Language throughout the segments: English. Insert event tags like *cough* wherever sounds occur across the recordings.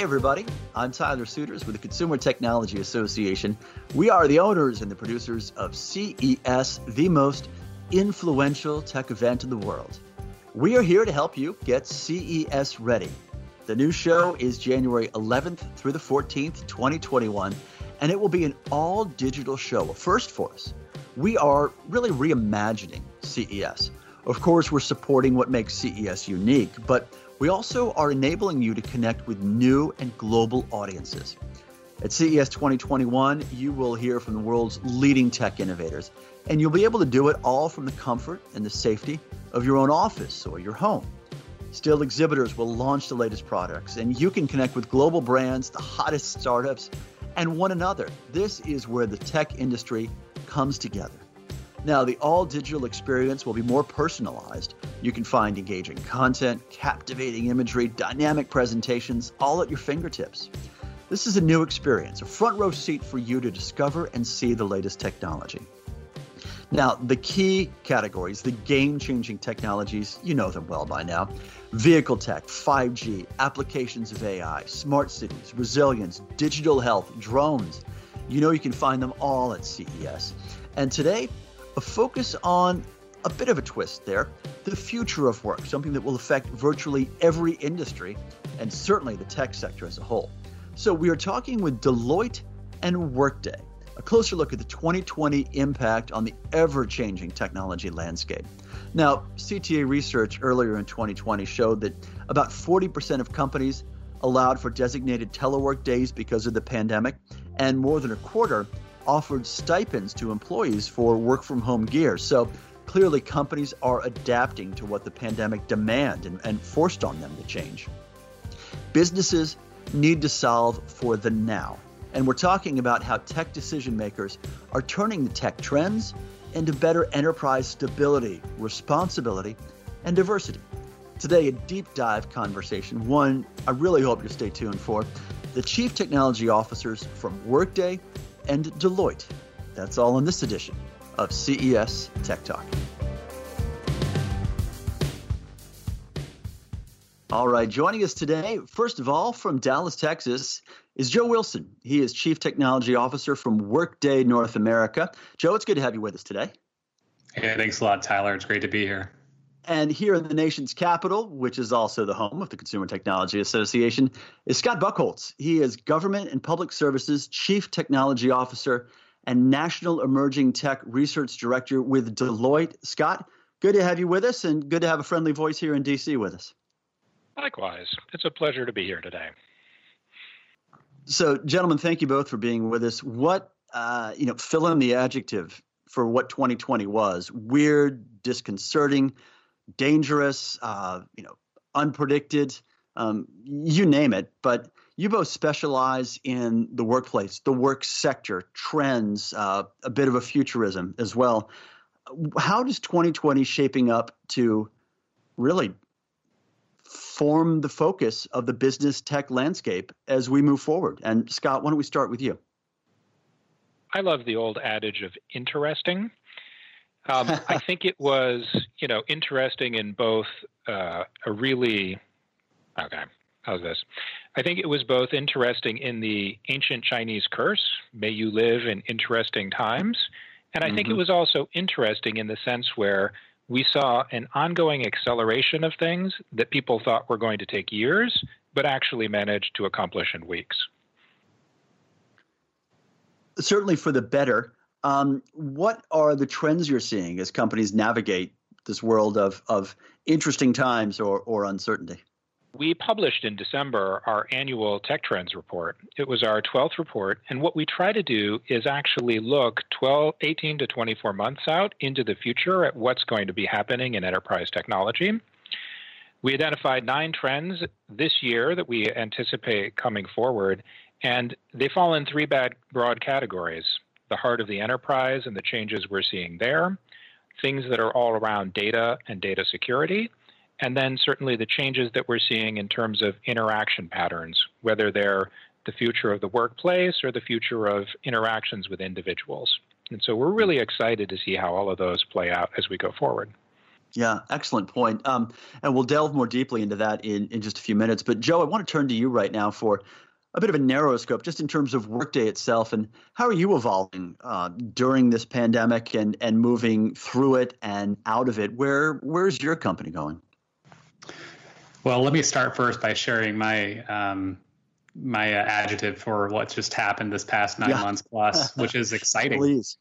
Hey, everybody. I'm Tyler Suiters with the Consumer Technology Association. We are the owners and the producers of CES, the most influential tech event in the world. We are here to help you get CES ready. The new show is January 11th through the 14th, 2021, and it will be an all digital show, a first for us. We are really reimagining CES. Of course, we're supporting what makes CES unique, but we also are enabling you to connect with new and global audiences. At CES 2021, you will hear from the world's leading tech innovators, and you'll be able to do it all from the comfort and the safety of your own office or your home. Still, exhibitors will launch the latest products, and you can connect with global brands, the hottest startups, and one another. This is where the tech industry comes together. Now, the all digital experience will be more personalized. You can find engaging content, captivating imagery, dynamic presentations, all at your fingertips. This is a new experience, a front row seat for you to discover and see the latest technology. Now, the key categories, the game changing technologies, you know them well by now vehicle tech, 5G, applications of AI, smart cities, resilience, digital health, drones. You know you can find them all at CES. And today, a focus on a bit of a twist there the future of work, something that will affect virtually every industry and certainly the tech sector as a whole. So, we are talking with Deloitte and Workday, a closer look at the 2020 impact on the ever changing technology landscape. Now, CTA research earlier in 2020 showed that about 40% of companies allowed for designated telework days because of the pandemic, and more than a quarter offered stipends to employees for work from home gear. So clearly, companies are adapting to what the pandemic demand and, and forced on them to change. Businesses need to solve for the now. And we're talking about how tech decision makers are turning the tech trends into better enterprise stability, responsibility, and diversity. Today, a deep dive conversation, one I really hope you stay tuned for. The chief technology officers from Workday and Deloitte. That's all in this edition of CES Tech Talk. All right, joining us today, first of all, from Dallas, Texas, is Joe Wilson. He is Chief Technology Officer from Workday North America. Joe, it's good to have you with us today. Hey, thanks a lot, Tyler. It's great to be here. And here in the nation's capital, which is also the home of the Consumer Technology Association, is Scott Buchholz. He is Government and Public Services Chief Technology Officer and National Emerging Tech Research Director with Deloitte. Scott, good to have you with us and good to have a friendly voice here in DC with us. Likewise. It's a pleasure to be here today. So, gentlemen, thank you both for being with us. What, uh, you know, fill in the adjective for what 2020 was weird, disconcerting, dangerous, uh, you know, unpredicted, um, you name it. But you both specialize in the workplace, the work sector, trends, uh, a bit of a futurism as well. How does 2020 shaping up to really form the focus of the business tech landscape as we move forward? And Scott, why don't we start with you? I love the old adage of interesting. *laughs* Um, I think it was, you know, interesting in both uh, a really okay. How's this? I think it was both interesting in the ancient Chinese curse, "May you live in interesting times," and I mm-hmm. think it mm-hmm. was also interesting in the sense where we saw an ongoing acceleration of things that people thought were going to take years, but actually managed to accomplish in weeks. Certainly for the better. Um, what are the trends you're seeing as companies navigate this world of, of interesting times or, or uncertainty? We published in December our annual Tech Trends report. It was our 12th report. And what we try to do is actually look 12, 18 to 24 months out into the future at what's going to be happening in enterprise technology. We identified nine trends this year that we anticipate coming forward, and they fall in three broad categories the heart of the enterprise and the changes we're seeing there, things that are all around data and data security, and then certainly the changes that we're seeing in terms of interaction patterns, whether they're the future of the workplace or the future of interactions with individuals. And so we're really excited to see how all of those play out as we go forward. Yeah, excellent point. Um, and we'll delve more deeply into that in, in just a few minutes. But Joe, I want to turn to you right now for a bit of a narrow scope, just in terms of Workday itself, and how are you evolving uh, during this pandemic and and moving through it and out of it? Where where's your company going? Well, let me start first by sharing my um, my uh, adjective for what's just happened this past nine yeah. months plus, *laughs* which is exciting. Please.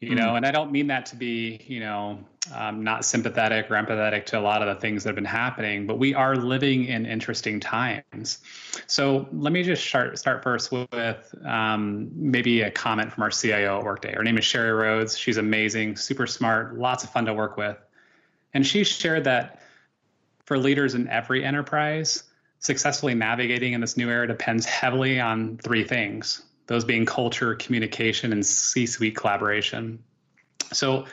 You know, mm. and I don't mean that to be, you know, um, not sympathetic or empathetic to a lot of the things that have been happening, but we are living in interesting times. So let me just start start first with um, maybe a comment from our CIO at Workday. Her name is Sheri Rhodes. She's amazing, super smart, lots of fun to work with, and she shared that for leaders in every enterprise, successfully navigating in this new era depends heavily on three things those being culture, communication, and C suite collaboration. So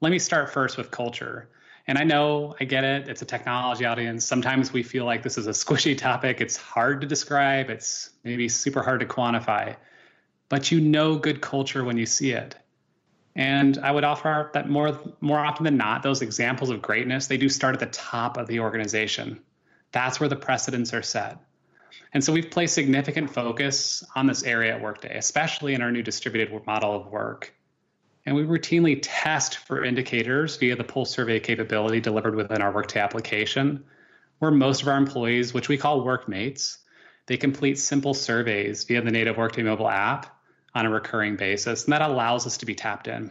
let me start first with culture. And I know, I get it, it's a technology audience. Sometimes we feel like this is a squishy topic. It's hard to describe, it's maybe super hard to quantify, but you know good culture when you see it. And I would offer that more more often than not, those examples of greatness, they do start at the top of the organization. That's where the precedents are set. And so we've placed significant focus on this area at Workday, especially in our new distributed model of work. And we routinely test for indicators via the pulse survey capability delivered within our Workday application, where most of our employees, which we call workmates, they complete simple surveys via the native Workday mobile app on a recurring basis, and that allows us to be tapped in.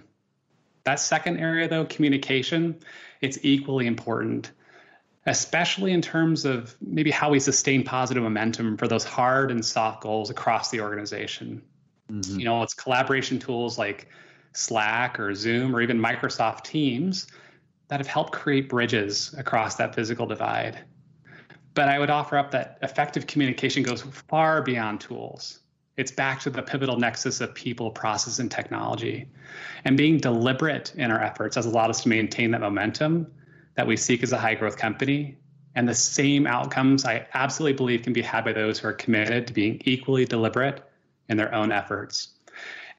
That second area, though, communication, it's equally important especially in terms of maybe how we sustain positive momentum for those hard and soft goals across the organization. Mm-hmm. You know, it's collaboration tools like Slack or Zoom or even Microsoft Teams that have helped create bridges across that physical divide. But I would offer up that effective communication goes far beyond tools. It's back to the pivotal nexus of people, process, and technology. And being deliberate in our efforts has allowed us to maintain that momentum that we seek as a high growth company. And the same outcomes I absolutely believe can be had by those who are committed to being equally deliberate in their own efforts.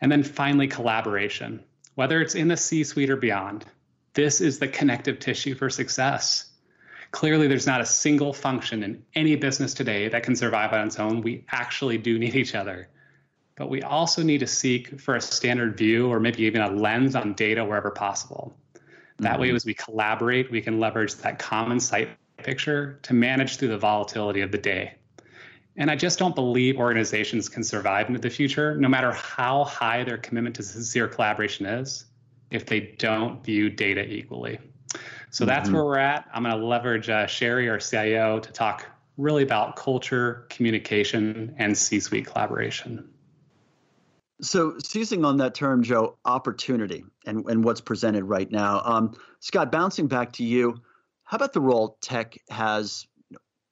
And then finally, collaboration, whether it's in the C suite or beyond. This is the connective tissue for success. Clearly, there's not a single function in any business today that can survive on its own. We actually do need each other. But we also need to seek for a standard view or maybe even a lens on data wherever possible. That mm-hmm. way, as we collaborate, we can leverage that common sight picture to manage through the volatility of the day. And I just don't believe organizations can survive into the future, no matter how high their commitment to sincere collaboration is, if they don't view data equally. So mm-hmm. that's where we're at. I'm going to leverage uh, Sheri, our CIO, to talk really about culture, communication, and C suite collaboration. So, seizing on that term, Joe, opportunity and, and what's presented right now. Um, Scott, bouncing back to you, how about the role tech has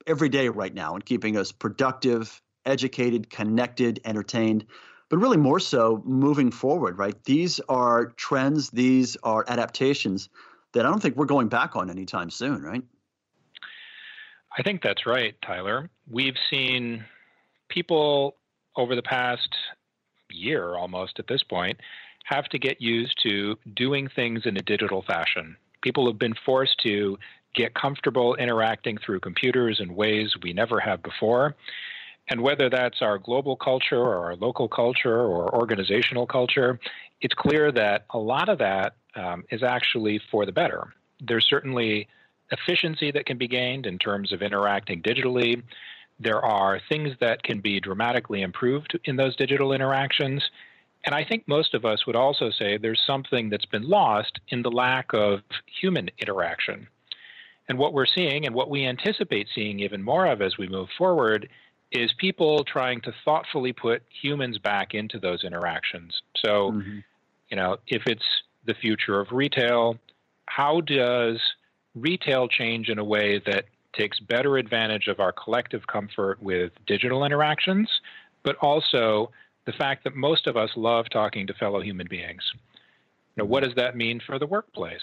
every day right now in keeping us productive, educated, connected, entertained, but really more so moving forward, right? These are trends, these are adaptations that I don't think we're going back on anytime soon, right? I think that's right, Tyler. We've seen people over the past year almost at this point, have to get used to doing things in a digital fashion. People have been forced to get comfortable interacting through computers in ways we never have before. And whether that's our global culture or our local culture or organizational culture, it's clear that a lot of that um, is actually for the better. There's certainly efficiency that can be gained in terms of interacting digitally. There are things that can be dramatically improved in those digital interactions. And I think most of us would also say there's something that's been lost in the lack of human interaction. And what we're seeing, and what we anticipate seeing even more of as we move forward, is people trying to thoughtfully put humans back into those interactions. So, mm-hmm. you know, if it's the future of retail, how does retail change in a way that takes better advantage of our collective comfort with digital interactions, but also the fact that most of us love talking to fellow human beings. Now, what does that mean for the workplace?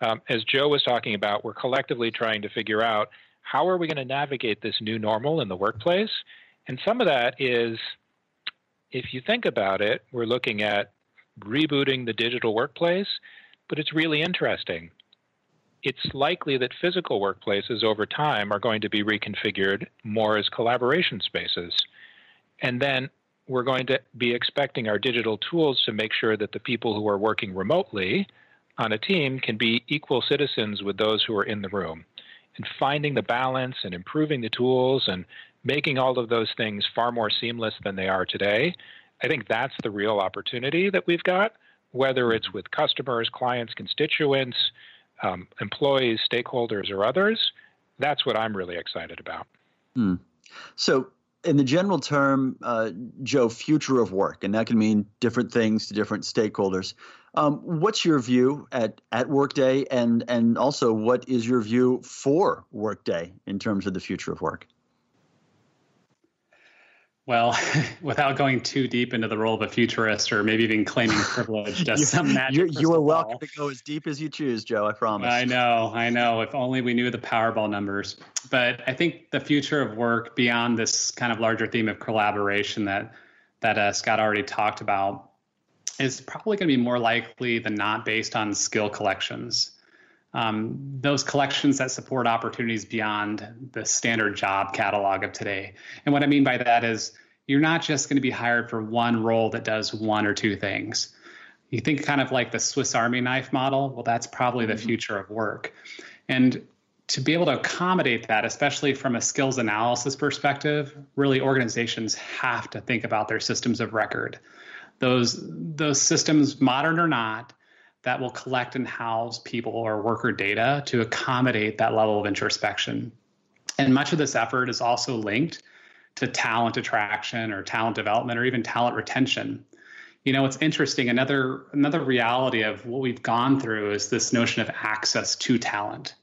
Um, as Joe was talking about, we're collectively trying to figure out how are we going to navigate this new normal in the workplace? And some of that is, if you think about it, we're looking at rebooting the digital workplace, but it's really interesting it's likely that physical workplaces over time are going to be reconfigured more as collaboration spaces. And then we're going to be expecting our digital tools to make sure that the people who are working remotely on a team can be equal citizens with those who are in the room. And finding the balance and improving the tools and making all of those things far more seamless than they are today, I think that's the real opportunity that we've got, whether it's with customers, clients, constituents, um, employees, stakeholders, or others. That's what I'm really excited about. Hmm. So, in the general term, uh, Joe, future of work, and that can mean different things to different stakeholders. Um, what's your view at, at Workday, and and also what is your view for Workday in terms of the future of work? Well, *laughs* without going too deep into the role of a futurist or maybe even claiming *laughs* privilege, some magic. You, are welcome to go as deep as you choose, Joe. I promise. I know, I know. If only we knew the Powerball numbers. But I think the future of work, beyond this kind of larger theme of collaboration that that uh, Scott already talked about, is probably going to be more likely than not based on skill collections um, those collections that support opportunities beyond the standard job catalog of today. And what I mean by that is you're not just going to be hired for one role that does one or two things. You think kind of like the Swiss Army knife model. Well, that's probably the mm-hmm. future of work. And to be able to accommodate that, especially from a skills analysis perspective, really organizations have to think about their systems of record. Those those systems, modern or not, that will collect and house people or worker data to accommodate that level of introspection. And much of this effort is also linked to talent attraction or talent development or even talent retention. You know, it's interesting. Another another reality of what we've gone through is this notion of access to talent.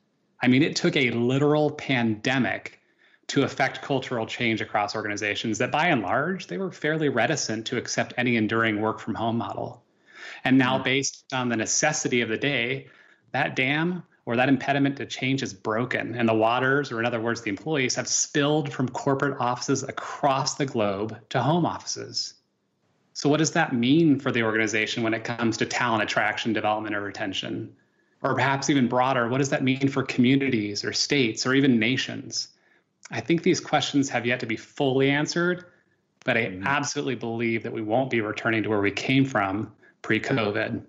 I mean, it took a literal pandemic to affect cultural change across organizations that by and large they were fairly reticent to accept any enduring work from home model. And now, mm-hmm. based on the necessity of the day, that dam or that impediment to change is broken. And the waters, or in other words, the employees, have spilled from corporate offices across the globe to home offices. So, what does that mean for the organization when it comes to talent attraction, development, or retention? Or perhaps even broader, what does that mean for communities or states or even nations? I think these questions have yet to be fully answered, but I mm-hmm. absolutely believe that we won't be returning to where we came from pre-COVID.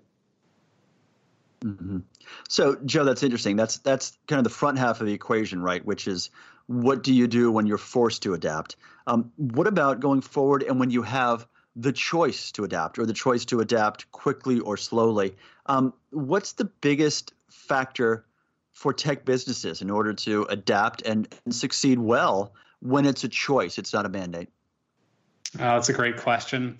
Mm-hmm. So, Joe, that's interesting. That's that's kind of the front half of the equation, right? Which is what do you do when you're forced to adapt? Um, what about going forward and when you have the choice to adapt or the choice to adapt quickly or slowly? Um, what's the biggest factor for tech businesses in order to adapt and, and succeed well when it's a choice? It's not a mandate. Oh, that's a great question.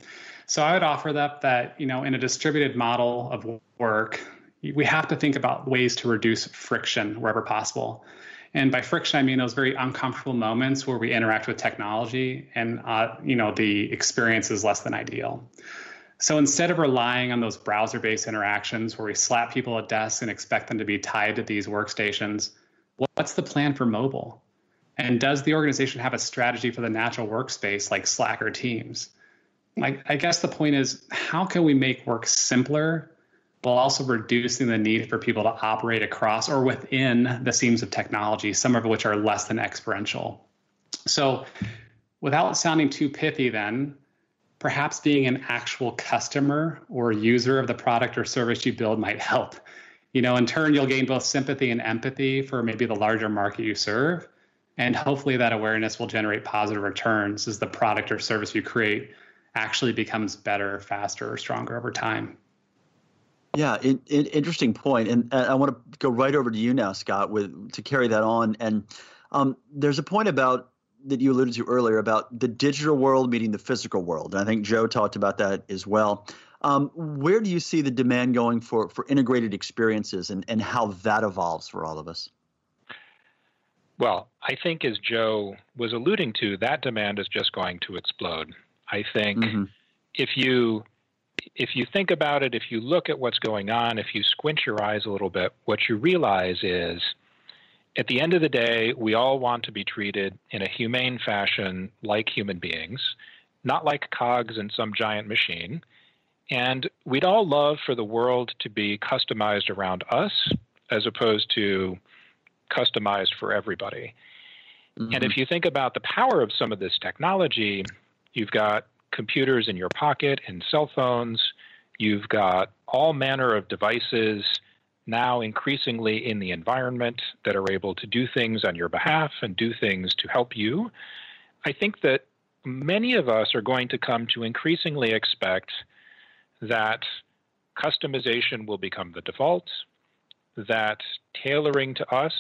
So I would offer up that, you know, in a distributed model of work, we have to think about ways to reduce friction wherever possible. And by friction, I mean those very uncomfortable moments where we interact with technology and, uh, you know, the experience is less than ideal. So instead of relying on those browser based interactions where we slap people at desks and expect them to be tied to these workstations, what's the plan for mobile? And does the organization have a strategy for the natural workspace like Slack or Teams? I, I guess the point is how can we make work simpler while also reducing the need for people to operate across or within the seams of technology, some of which are less than experiential. So, without sounding too pithy, then, perhaps being an actual customer or user of the product or service you build might help. You know, in turn, you'll gain both sympathy and empathy for maybe the larger market you serve. And hopefully, that awareness will generate positive returns as the product or service you create actually becomes better, faster, or stronger over time. Yeah, it, it, interesting point, and I want to go right over to you now, Scott, with to carry that on. And um, there's a point about that you alluded to earlier about the digital world meeting the physical world, and I think Joe talked about that as well. Um, where do you see the demand going for for integrated experiences, and and how that evolves for all of us? Well, I think as Joe was alluding to, that demand is just going to explode. I think mm-hmm. if you if you think about it, if you look at what's going on, if you squint your eyes a little bit, what you realize is at the end of the day, we all want to be treated in a humane fashion like human beings, not like cogs in some giant machine. And we'd all love for the world to be customized around us as opposed to customized for everybody. Mm-hmm. And if you think about the power of some of this technology, you've got computers in your pocket and cell phones, you've got all manner of devices now increasingly in the environment that are able to do things on your behalf and do things to help you. I think that many of us are going to come to increasingly expect that customization will become the default, that tailoring to us,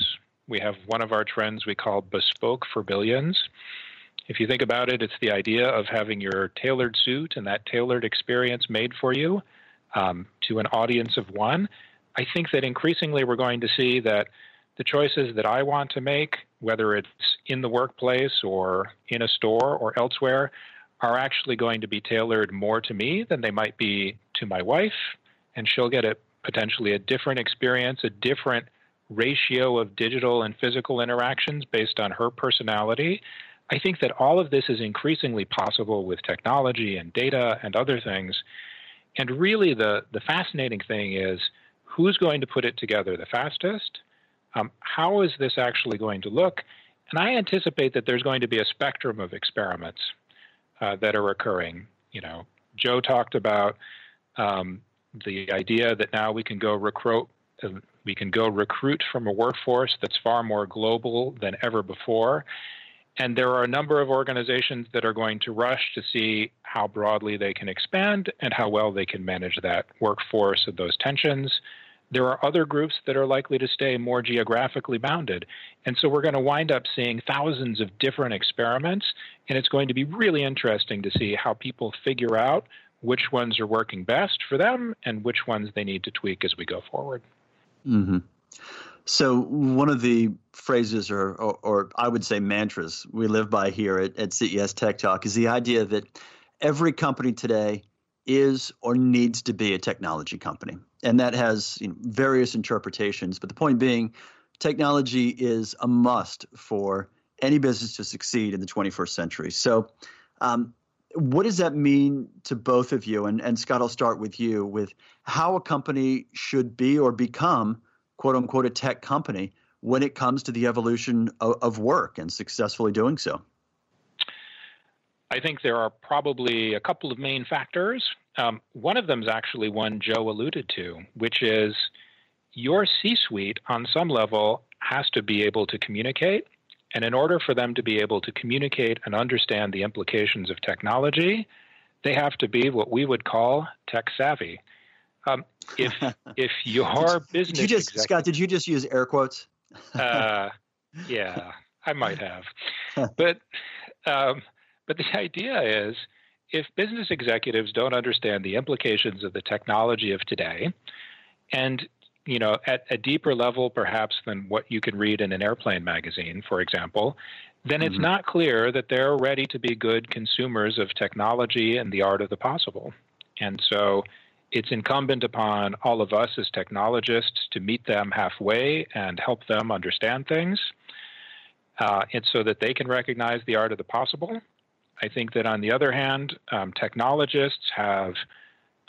we have one of our trends we call bespoke for billions. If you think about it, it's the idea of having your tailored suit and that tailored experience made for you um, to an audience of one. I think that increasingly we're going to see that the choices that I want to make, whether it's in the workplace or in a store or elsewhere, are actually going to be tailored more to me than they might be to my wife. And she'll get a potentially a different experience, a different ratio of digital and physical interactions based on her personality. I think that all of this is increasingly possible with technology and data and other things. And really, the, the fascinating thing is who's going to put it together the fastest? Um, how is this actually going to look? And I anticipate that there's going to be a spectrum of experiments uh, that are occurring. You know, Joe talked about um, the idea that now we can go recruit uh, we can go recruit from a workforce that's far more global than ever before. And there are a number of organizations that are going to rush to see how broadly they can expand and how well they can manage that workforce and those tensions. There are other groups that are likely to stay more geographically bounded. And so we're going to wind up seeing thousands of different experiments. And it's going to be really interesting to see how people figure out which ones are working best for them and which ones they need to tweak as we go forward. Mm-hmm. So one of the phrases, or, or, or I would say mantras, we live by here at, at CES Tech Talk is the idea that every company today is or needs to be a technology company, and that has you know, various interpretations. But the point being, technology is a must for any business to succeed in the 21st century. So, um, what does that mean to both of you? And, and Scott, I'll start with you with how a company should be or become, quote unquote, a tech company when it comes to the evolution of, of work and successfully doing so. I think there are probably a couple of main factors. Um, one of them is actually one Joe alluded to, which is your C suite on some level has to be able to communicate and in order for them to be able to communicate and understand the implications of technology, they have to be what we would call tech savvy. Um, if *laughs* if your business, did you just, Scott, did you just use air quotes? uh, *laughs* yeah, I might have, but um, but the idea is, if business executives don't understand the implications of the technology of today, and you know, at a deeper level perhaps than what you can read in an airplane magazine, for example, then it's mm-hmm. not clear that they're ready to be good consumers of technology and the art of the possible. And so it's incumbent upon all of us as technologists to meet them halfway and help them understand things. Uh, and so that they can recognize the art of the possible. I think that on the other hand, um, technologists have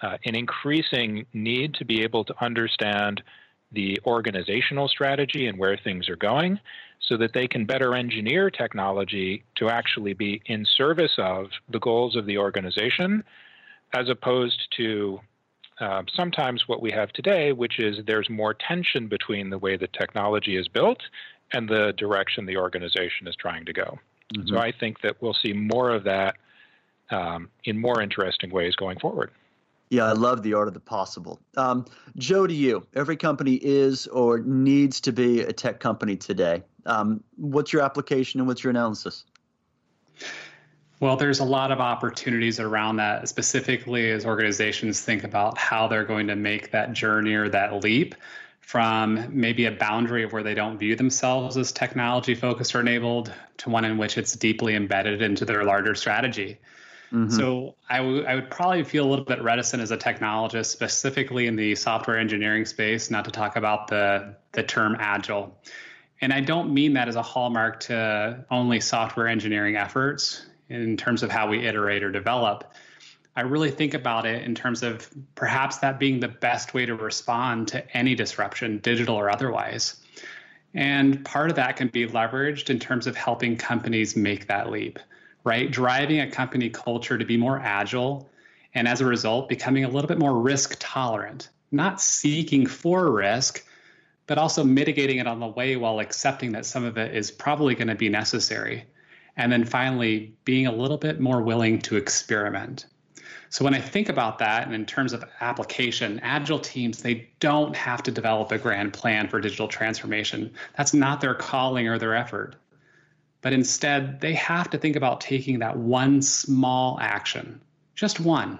uh, an increasing need to be able to understand the organizational strategy and where things are going so that they can better engineer technology to actually be in service of the goals of the organization as opposed to uh, sometimes what we have today, which is there's more tension between the way the technology is built and the direction the organization is trying to go. Mm-hmm. So I think that we'll see more of that um, in more interesting ways going forward. Yeah, I love the art of the possible. Um, Joe, to you, every company is or needs to be a tech company today. Um, what's your application and what's your analysis? Well, there's a lot of opportunities around that, specifically as organizations think about how they're going to make that journey or that leap from maybe a boundary of where they don't view themselves as technology focused or enabled to one in which it's deeply embedded into their larger strategy. Mm-hmm. So I, w- I would probably feel a little bit reticent as a technologist, specifically in the software engineering space, not to talk about the the term agile. And I don't mean that as a hallmark to only software engineering efforts in terms of how we iterate or develop. I really think about it in terms of perhaps that being the best way to respond to any disruption, digital or otherwise. And part of that can be leveraged in terms of helping companies make that leap, right? Driving a company culture to be more agile and as a result, becoming a little bit more risk tolerant, not seeking for risk, but also mitigating it on the way while accepting that some of it is probably going to be necessary. And then finally, being a little bit more willing to experiment. So when I think about that, and in terms of application, agile teams, they don't have to develop a grand plan for digital transformation. That's not their calling or their effort. But instead, they have to think about taking that one small action, just one,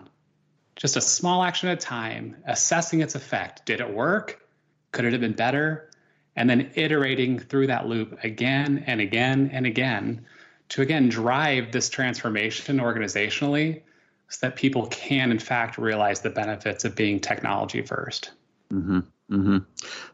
just a small action at a time, assessing its effect. Did it work? Could it have been better? And then iterating through that loop again and again and again to again drive this transformation organizationally so that people can, in fact, realize the benefits of being technology 1st mm-hmm. mm-hmm.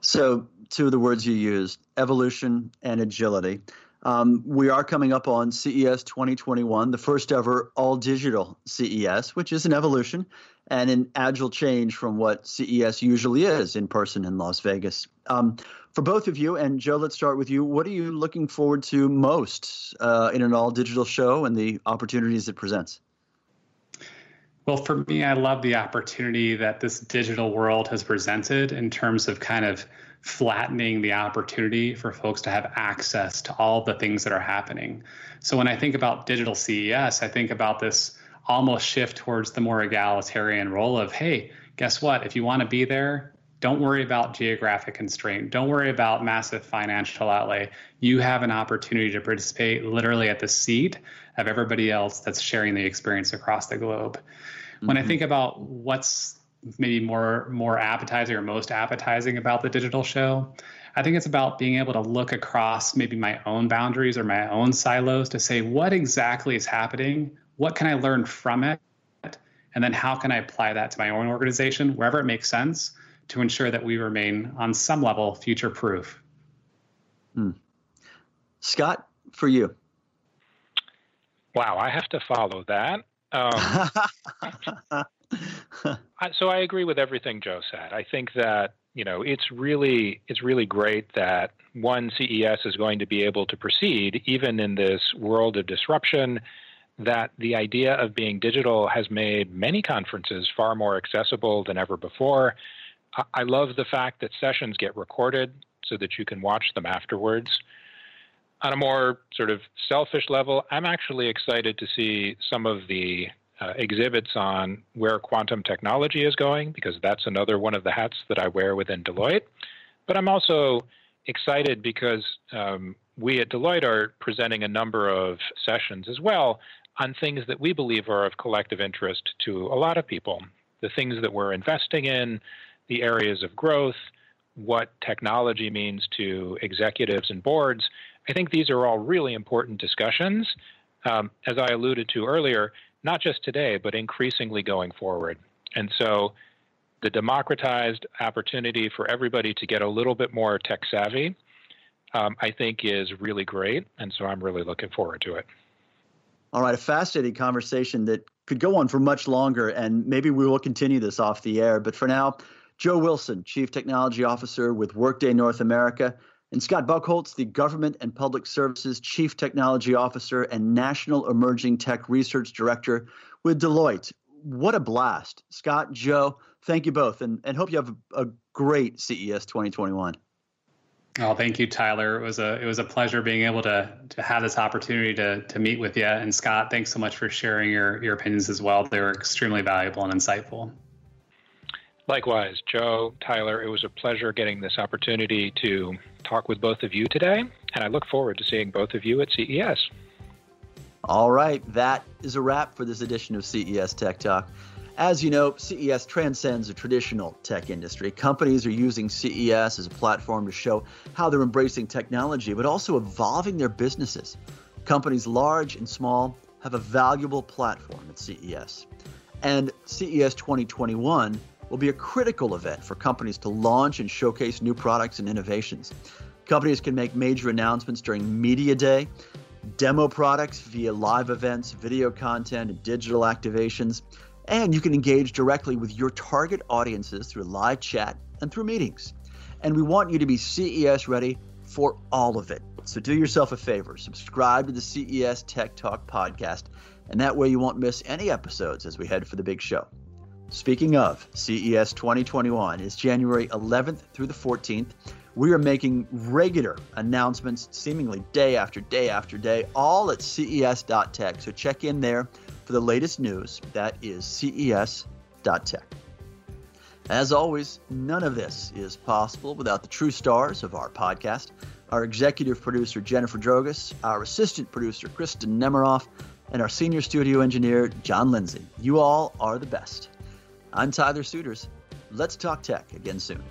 So, two of the words you used evolution and agility. Um, we are coming up on CES 2021, the first ever all digital CES, which is an evolution and an agile change from what CES usually is in person in Las Vegas. Um, for both of you, and Joe, let's start with you. What are you looking forward to most uh, in an all digital show and the opportunities it presents? Well, for me, I love the opportunity that this digital world has presented in terms of kind of flattening the opportunity for folks to have access to all the things that are happening. So when I think about digital CES, I think about this almost shift towards the more egalitarian role of, hey, guess what? If you want to be there, don't worry about geographic constraint. Don't worry about massive financial outlay. You have an opportunity to participate literally at the seat of everybody else that's sharing the experience across the globe. Mm-hmm. When I mm-hmm. think about what's maybe more more appetizing or most appetizing about the digital show, I think it's about being able to look across maybe my own boundaries or my own silos to say what exactly is happening, what can I learn from it, and then how can I apply that to my own organization wherever it makes sense to ensure that we remain on some level future proof. Hmm. Scott, for you. Wow, I have to follow that. Um, I, *laughs* *laughs* so I agree with everything Joe said. I think that you know it's really it's really great that one CES is going to be able to proceed even in this world of disruption. That the idea of being digital has made many conferences far more accessible than ever before. I, love the fact that sessions get recorded so that you can watch them afterwards on a more sort of selfish level, I'm actually excited to see some of the uh, exhibits on where quantum technology is going, because that's another one of the hats that I wear within Deloitte. But I'm also excited because um, we at Deloitte are presenting a number of sessions as well on things that we believe are of collective interest to a lot of people. The things that we're investing in, the areas of growth, what technology means to executives and boards. I think these are all really important discussions. Um, as I alluded to earlier, not just today, but increasingly going forward. And so the democratized opportunity for everybody to get a little bit more tech savvy, um, I think, is really great. And so I'm really looking forward to it. All right, a fascinating conversation that could go on for much longer, and maybe we will continue this off the air. But for now, Joe Wilson, Chief Technology Officer with Workday North America, and Scott Buchholz, the Government and Public Services Chief Technology Officer and National Emerging Tech Research Director with Deloitte. What a blast. Scott, Joe, thank you both and, and hope you have a, a great CES 2021. Oh, thank you, Tyler. It was a it was a pleasure being able to to have this opportunity to to meet with you. And Scott, thanks so much for sharing your your opinions as well. They were extremely valuable and insightful. Likewise, Joe, Tyler, it was a pleasure getting this opportunity to talk with both of you today, and I look forward to seeing both of you at CES. All right, that is a wrap for this edition of CES Tech Talk. As you know, CES transcends the traditional tech industry. Companies are using CES as a platform to show how they're embracing technology, but also evolving their businesses. Companies large and small have a valuable platform at CES. And CES 2021 will be a critical event for companies to launch and showcase new products and innovations. Companies can make major announcements during Media Day, demo products via live events, video content, and digital activations. And you can engage directly with your target audiences through live chat and through meetings. And we want you to be CES ready for all of it. So do yourself a favor, subscribe to the CES Tech Talk podcast, and that way you won't miss any episodes as we head for the big show. Speaking of CES 2021, it's January 11th through the 14th. We are making regular announcements, seemingly day after day after day, all at ces.tech. So check in there for the latest news. That is ces.tech. As always, none of this is possible without the true stars of our podcast our executive producer, Jennifer Drogas, our assistant producer, Kristen Nemiroff, and our senior studio engineer, John Lindsay. You all are the best. I'm Tyler Suiters. Let's talk tech again soon.